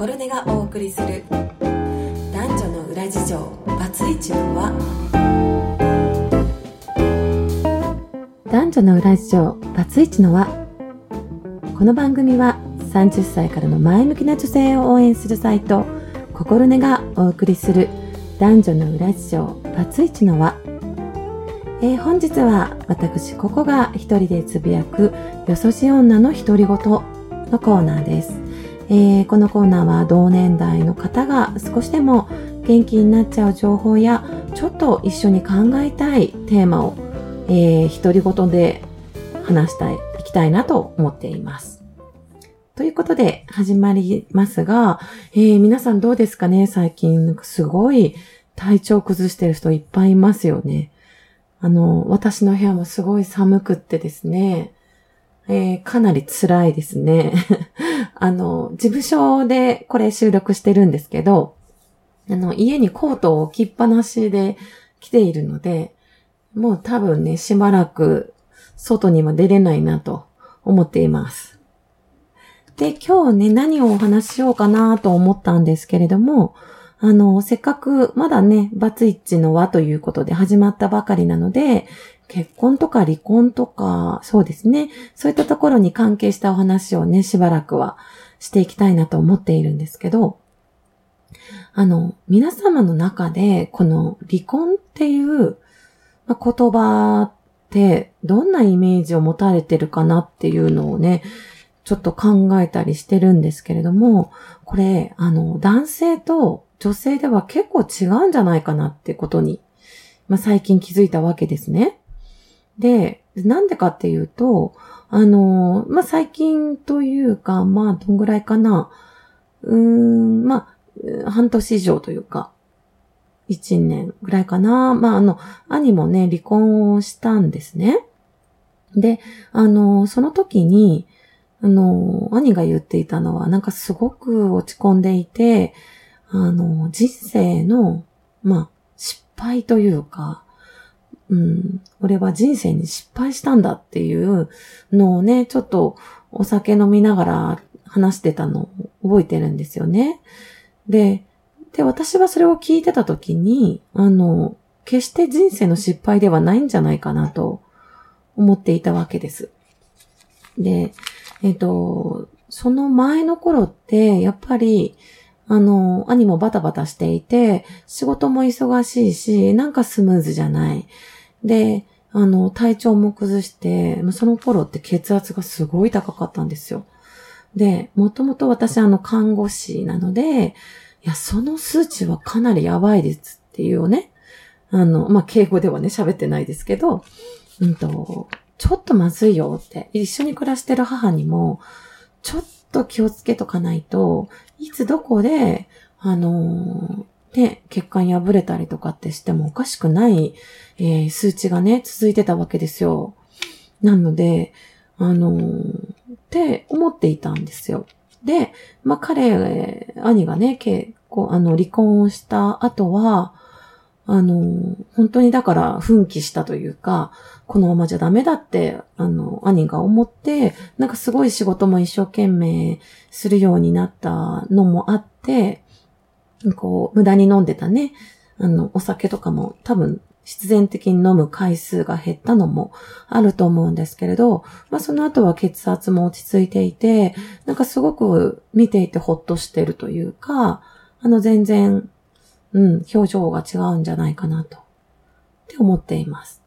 コルネがお送りする。男女の裏事情。バツイチの輪。男女の裏事情。バツイチの輪。この番組は30歳からの前向きな女性を応援するサイト。ココルネがお送りする。男女の裏事情。バツイチの輪。えー、本日は私ここが一人でつぶやくよそし女の独り言のコーナーです、えー、このコーナーは同年代の方が少しでも元気になっちゃう情報やちょっと一緒に考えたいテーマを、えー、独り言で話したい、いきたいなと思っています。ということで始まりますが、えー、皆さんどうですかね？最近すごい体調崩してる人いっぱいいますよね。あの、私の部屋もすごい寒くってですね、えー、かなり辛いですね。あの、事務所でこれ収録してるんですけど、あの、家にコートを置きっぱなしで来ているので、もう多分ね、しばらく外には出れないなと思っています。で、今日ね、何をお話ししようかなと思ったんですけれども、あの、せっかくまだね、バツイチの輪ということで始まったばかりなので、結婚とか離婚とか、そうですね。そういったところに関係したお話をね、しばらくはしていきたいなと思っているんですけど、あの、皆様の中で、この離婚っていう、言葉ってどんなイメージを持たれてるかなっていうのをね、ちょっと考えたりしてるんですけれども、これ、あの、男性と女性では結構違うんじゃないかなってことに、まあ、最近気づいたわけですね。で、なんでかっていうと、あの、まあ、最近というか、まあ、どんぐらいかな。うーん、まあ、半年以上というか、一年ぐらいかな。まあ、あの、兄もね、離婚をしたんですね。で、あの、その時に、あの、兄が言っていたのは、なんかすごく落ち込んでいて、あの、人生の、まあ、失敗というか、うん、俺は人生に失敗したんだっていうのをね、ちょっとお酒飲みながら話してたのを覚えてるんですよね。で、で、私はそれを聞いてた時に、あの、決して人生の失敗ではないんじゃないかなと思っていたわけです。で、えっ、と、その前の頃って、やっぱり、あの、兄もバタバタしていて、仕事も忙しいし、なんかスムーズじゃない。で、あの、体調も崩して、その頃って血圧がすごい高かったんですよ。で、もともと私あの看護師なので、いや、その数値はかなりやばいですっていうね、あの、まあ、敬語ではね、喋ってないですけど、うんと、ちょっとまずいよって、一緒に暮らしてる母にも、ちょっと気をつけとかないと、いつどこで、あのー、ね、血管破れたりとかってしてもおかしくない、えー、数値がね、続いてたわけですよ。なので、あのー、って思っていたんですよ。で、まあ、彼、兄がね、結構、あの、離婚をした後は、あの、本当にだから奮起したというか、このままじゃダメだって、あの、兄が思って、なんかすごい仕事も一生懸命するようになったのもあって、こう、無駄に飲んでたね、あの、お酒とかも多分必然的に飲む回数が減ったのもあると思うんですけれど、まあその後は血圧も落ち着いていて、なんかすごく見ていてほっとしてるというか、あの全然うん、表情が違うんじゃないかなと、って思っています。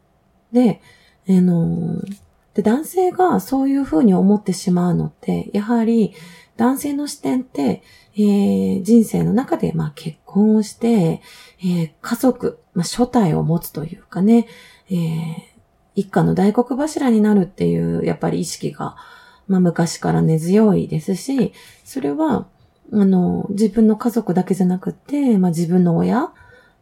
で、あのー、で、男性がそういうふうに思ってしまうのって、やはり男性の視点って、えー、人生の中で、まあ、結婚をして、えー、家族、まあ、初体を持つというかね、えー、一家の大黒柱になるっていう、やっぱり意識が、まあ、昔から根強いですし、それは、あの、自分の家族だけじゃなくて、まあ自分の親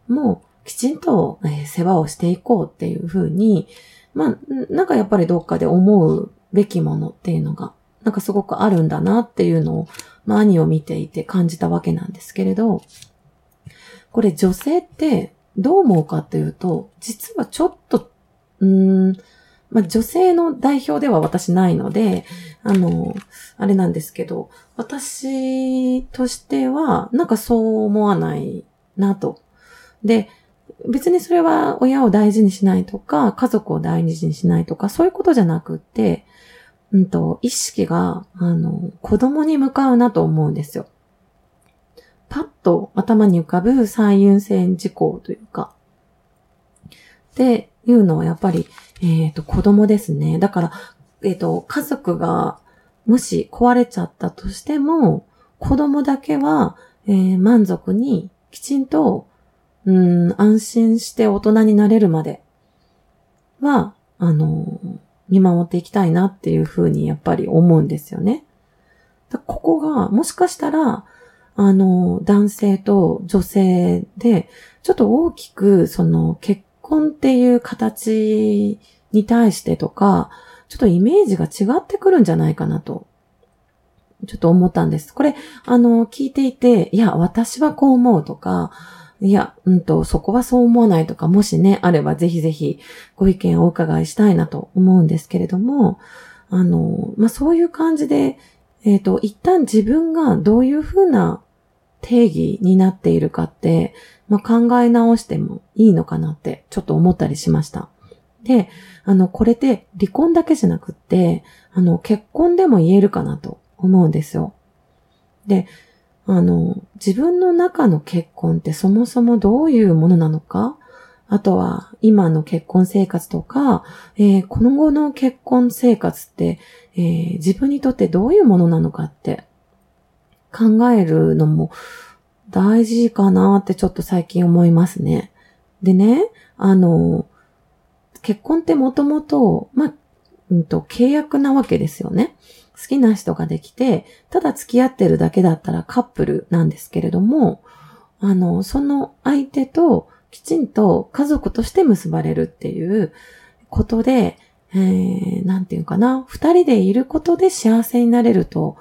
もきちんと、えー、世話をしていこうっていうふうに、まあ、なんかやっぱりどっかで思うべきものっていうのが、なんかすごくあるんだなっていうのを、まあ兄を見ていて感じたわけなんですけれど、これ女性ってどう思うかっていうと、実はちょっと、うーん、まあ、女性の代表では私ないので、あの、あれなんですけど、私としては、なんかそう思わないなと。で、別にそれは親を大事にしないとか、家族を大事にしないとか、そういうことじゃなくって、うんと、意識が、あの、子供に向かうなと思うんですよ。パッと頭に浮かぶ最優先事項というか、っていうのはやっぱり、えっ、ー、と、子供ですね。だから、えっ、ー、と、家族がもし壊れちゃったとしても、子供だけは、えー、満足にきちんと、うん、安心して大人になれるまでは、あの、見守っていきたいなっていうふうにやっぱり思うんですよね。ここが、もしかしたら、あの、男性と女性で、ちょっと大きく、その、結婚っていう形に対してとか、ちょっとイメージが違ってくるんじゃないかなと、ちょっと思ったんです。これ、あの、聞いていて、いや、私はこう思うとか、いや、うんと、そこはそう思わないとか、もしね、あればぜひぜひご意見をお伺いしたいなと思うんですけれども、あの、まあ、そういう感じで、えっ、ー、と、一旦自分がどういうふうな定義になっているかって、まあ、考え直してもいいのかなってちょっと思ったりしました。で、あの、これって離婚だけじゃなくって、あの、結婚でも言えるかなと思うんですよ。で、あの、自分の中の結婚ってそもそもどういうものなのか？あとは、今の結婚生活とか、えー、この後の結婚生活って、えー、自分にとってどういうものなのかって考えるのも大事かなってちょっと最近思いますね。でね、あの、結婚ってもともと、まあ、うんと、契約なわけですよね。好きな人ができて、ただ付き合ってるだけだったらカップルなんですけれども、あの、その相手ときちんと家族として結ばれるっていうことで、えー、なんていうかな、二人でいることで幸せになれると、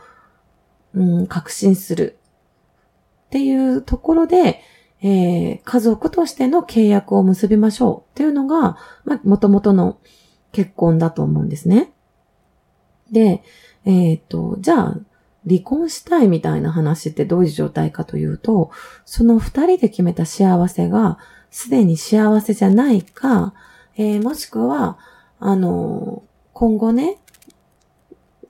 うん、確信するっていうところで、えー、家族としての契約を結びましょうっていうのが、まあ、元々の結婚だと思うんですね。で、えっ、ー、と、じゃあ、離婚したいみたいな話ってどういう状態かというと、その二人で決めた幸せがすでに幸せじゃないか、えー、もしくは、あの、今後ね、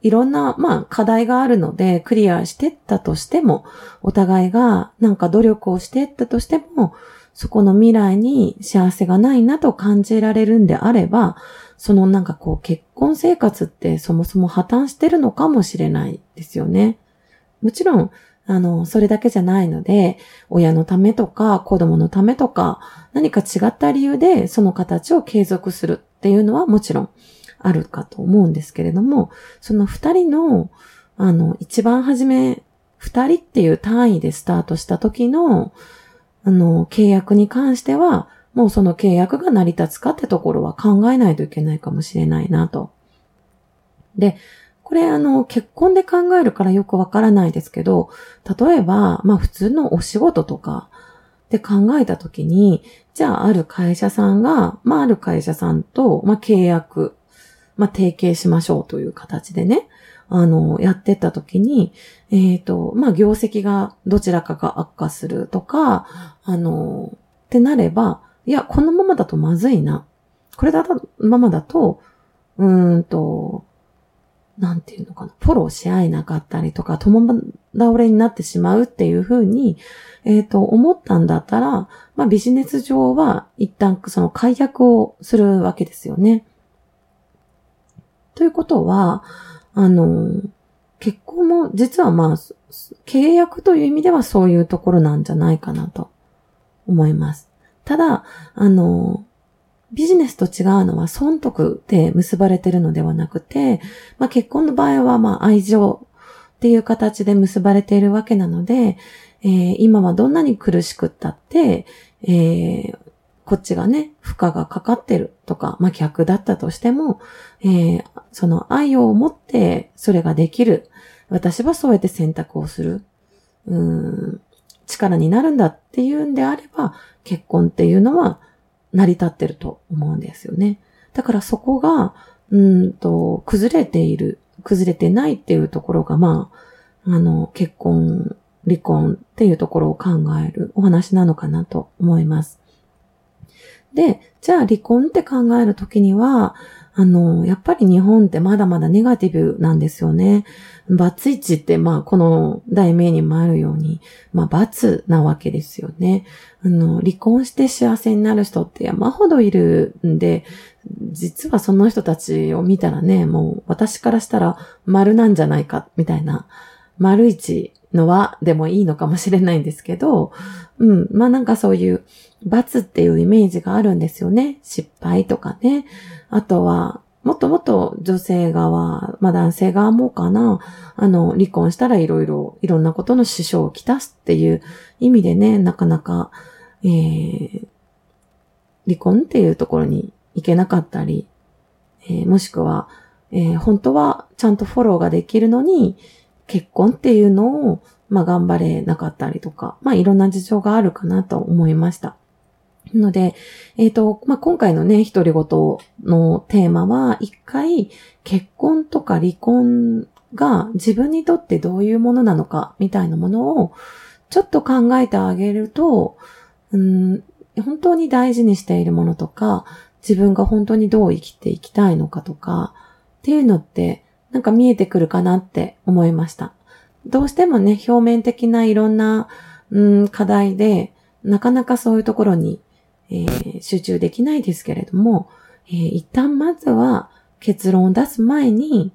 いろんな、まあ、課題があるので、クリアしてったとしても、お互いがなんか努力をしてったとしても、そこの未来に幸せがないなと感じられるんであれば、そのなんかこう結婚生活ってそもそも破綻してるのかもしれないですよね。もちろん、あの、それだけじゃないので、親のためとか子供のためとか、何か違った理由でその形を継続するっていうのはもちろんあるかと思うんですけれども、その二人の、あの、一番初め、二人っていう単位でスタートした時の、あの、契約に関しては、もうその契約が成り立つかってところは考えないといけないかもしれないなと。で、これあの、結婚で考えるからよくわからないですけど、例えば、まあ普通のお仕事とかで考えたときに、じゃあある会社さんが、まあある会社さんと、まあ契約まあ、提携しましょうという形でね、あの、やってった時に、えっ、ー、と、まあ、業績がどちらかが悪化するとか、あの、ってなれば、いや、このままだとまずいな。これだと、ままだと、うーんと、なんていうのかな、フォローし合えなかったりとか、共倒れになってしまうっていうふうに、えっ、ー、と、思ったんだったら、まあビジネス上は一旦その解約をするわけですよね。ということは、あの、結婚も実はまあ、契約という意味ではそういうところなんじゃないかなと思います。ただ、あの、ビジネスと違うのは損得で結ばれてるのではなくて、まあ結婚の場合はまあ愛情っていう形で結ばれているわけなので、えー、今はどんなに苦しくったって、えー、こっちがね、負荷がかかってるとか、まあ、逆だったとしても、えー、その愛を持ってそれができる。私はそうやって選択をする。うん、力になるんだっていうんであれば、結婚っていうのは成り立ってると思うんですよね。だからそこが、うんと、崩れている、崩れてないっていうところが、まあ、あの、結婚、離婚っていうところを考えるお話なのかなと思います。で、じゃあ離婚って考えるときには、あの、やっぱり日本ってまだまだネガティブなんですよね。バツイチって、まあ、この題名にもあるように、まあ、バツなわけですよね。あの、離婚して幸せになる人って山ほどいるんで、実はその人たちを見たらね、もう私からしたら丸なんじゃないか、みたいな、丸一のはでもいいのかもしれないんですけど、うん、まあなんかそういう罰っていうイメージがあるんですよね。失敗とかね。あとは、もっともっと女性側、まあ男性側もかな、あの、離婚したらいろいろ、いろんなことの支障をきたすっていう意味でね、なかなか、えー、離婚っていうところに行けなかったり、えー、もしくは、えー、本当はちゃんとフォローができるのに、結婚っていうのを、まあ頑張れなかったりとか、まあいろんな事情があるかなと思いました。ので、えっ、ー、と、まあ、今回のね、独り言のテーマは、一回、結婚とか離婚が自分にとってどういうものなのか、みたいなものを、ちょっと考えてあげると、うん、本当に大事にしているものとか、自分が本当にどう生きていきたいのかとか、っていうのって、なんか見えてくるかなって思いました。どうしてもね、表面的ないろんな、うん、課題で、なかなかそういうところにえー、集中できないですけれども、えー、一旦まずは結論を出す前に、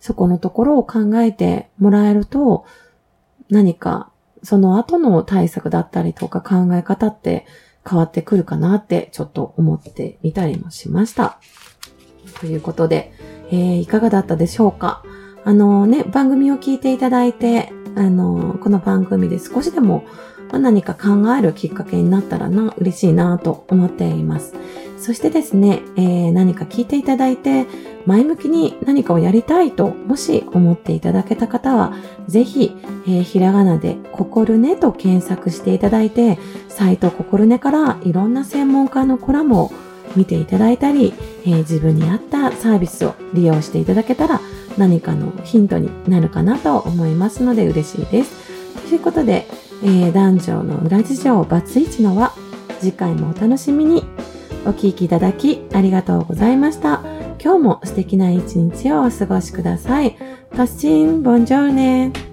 そこのところを考えてもらえると、何かその後の対策だったりとか考え方って変わってくるかなってちょっと思ってみたりもしました。ということで、えー、いかがだったでしょうか？あのね、番組を聞いていただいて、あの、この番組で少しでも何か考えるきっかけになったらな、嬉しいなと思っています。そしてですね、えー、何か聞いていただいて、前向きに何かをやりたいと、もし思っていただけた方は、ぜひ、えー、ひらがなで、ここるねと検索していただいて、サイトここるねからいろんな専門家のコラムを見ていただいたり、えー、自分に合ったサービスを利用していただけたら、何かのヒントになるかなと思いますので嬉しいです。ということで、えー、男女の裏事情バツイチのは次回もお楽しみにお聴きいただきありがとうございました。今日も素敵な一日をお過ごしください。パッシン、ボンジョルネ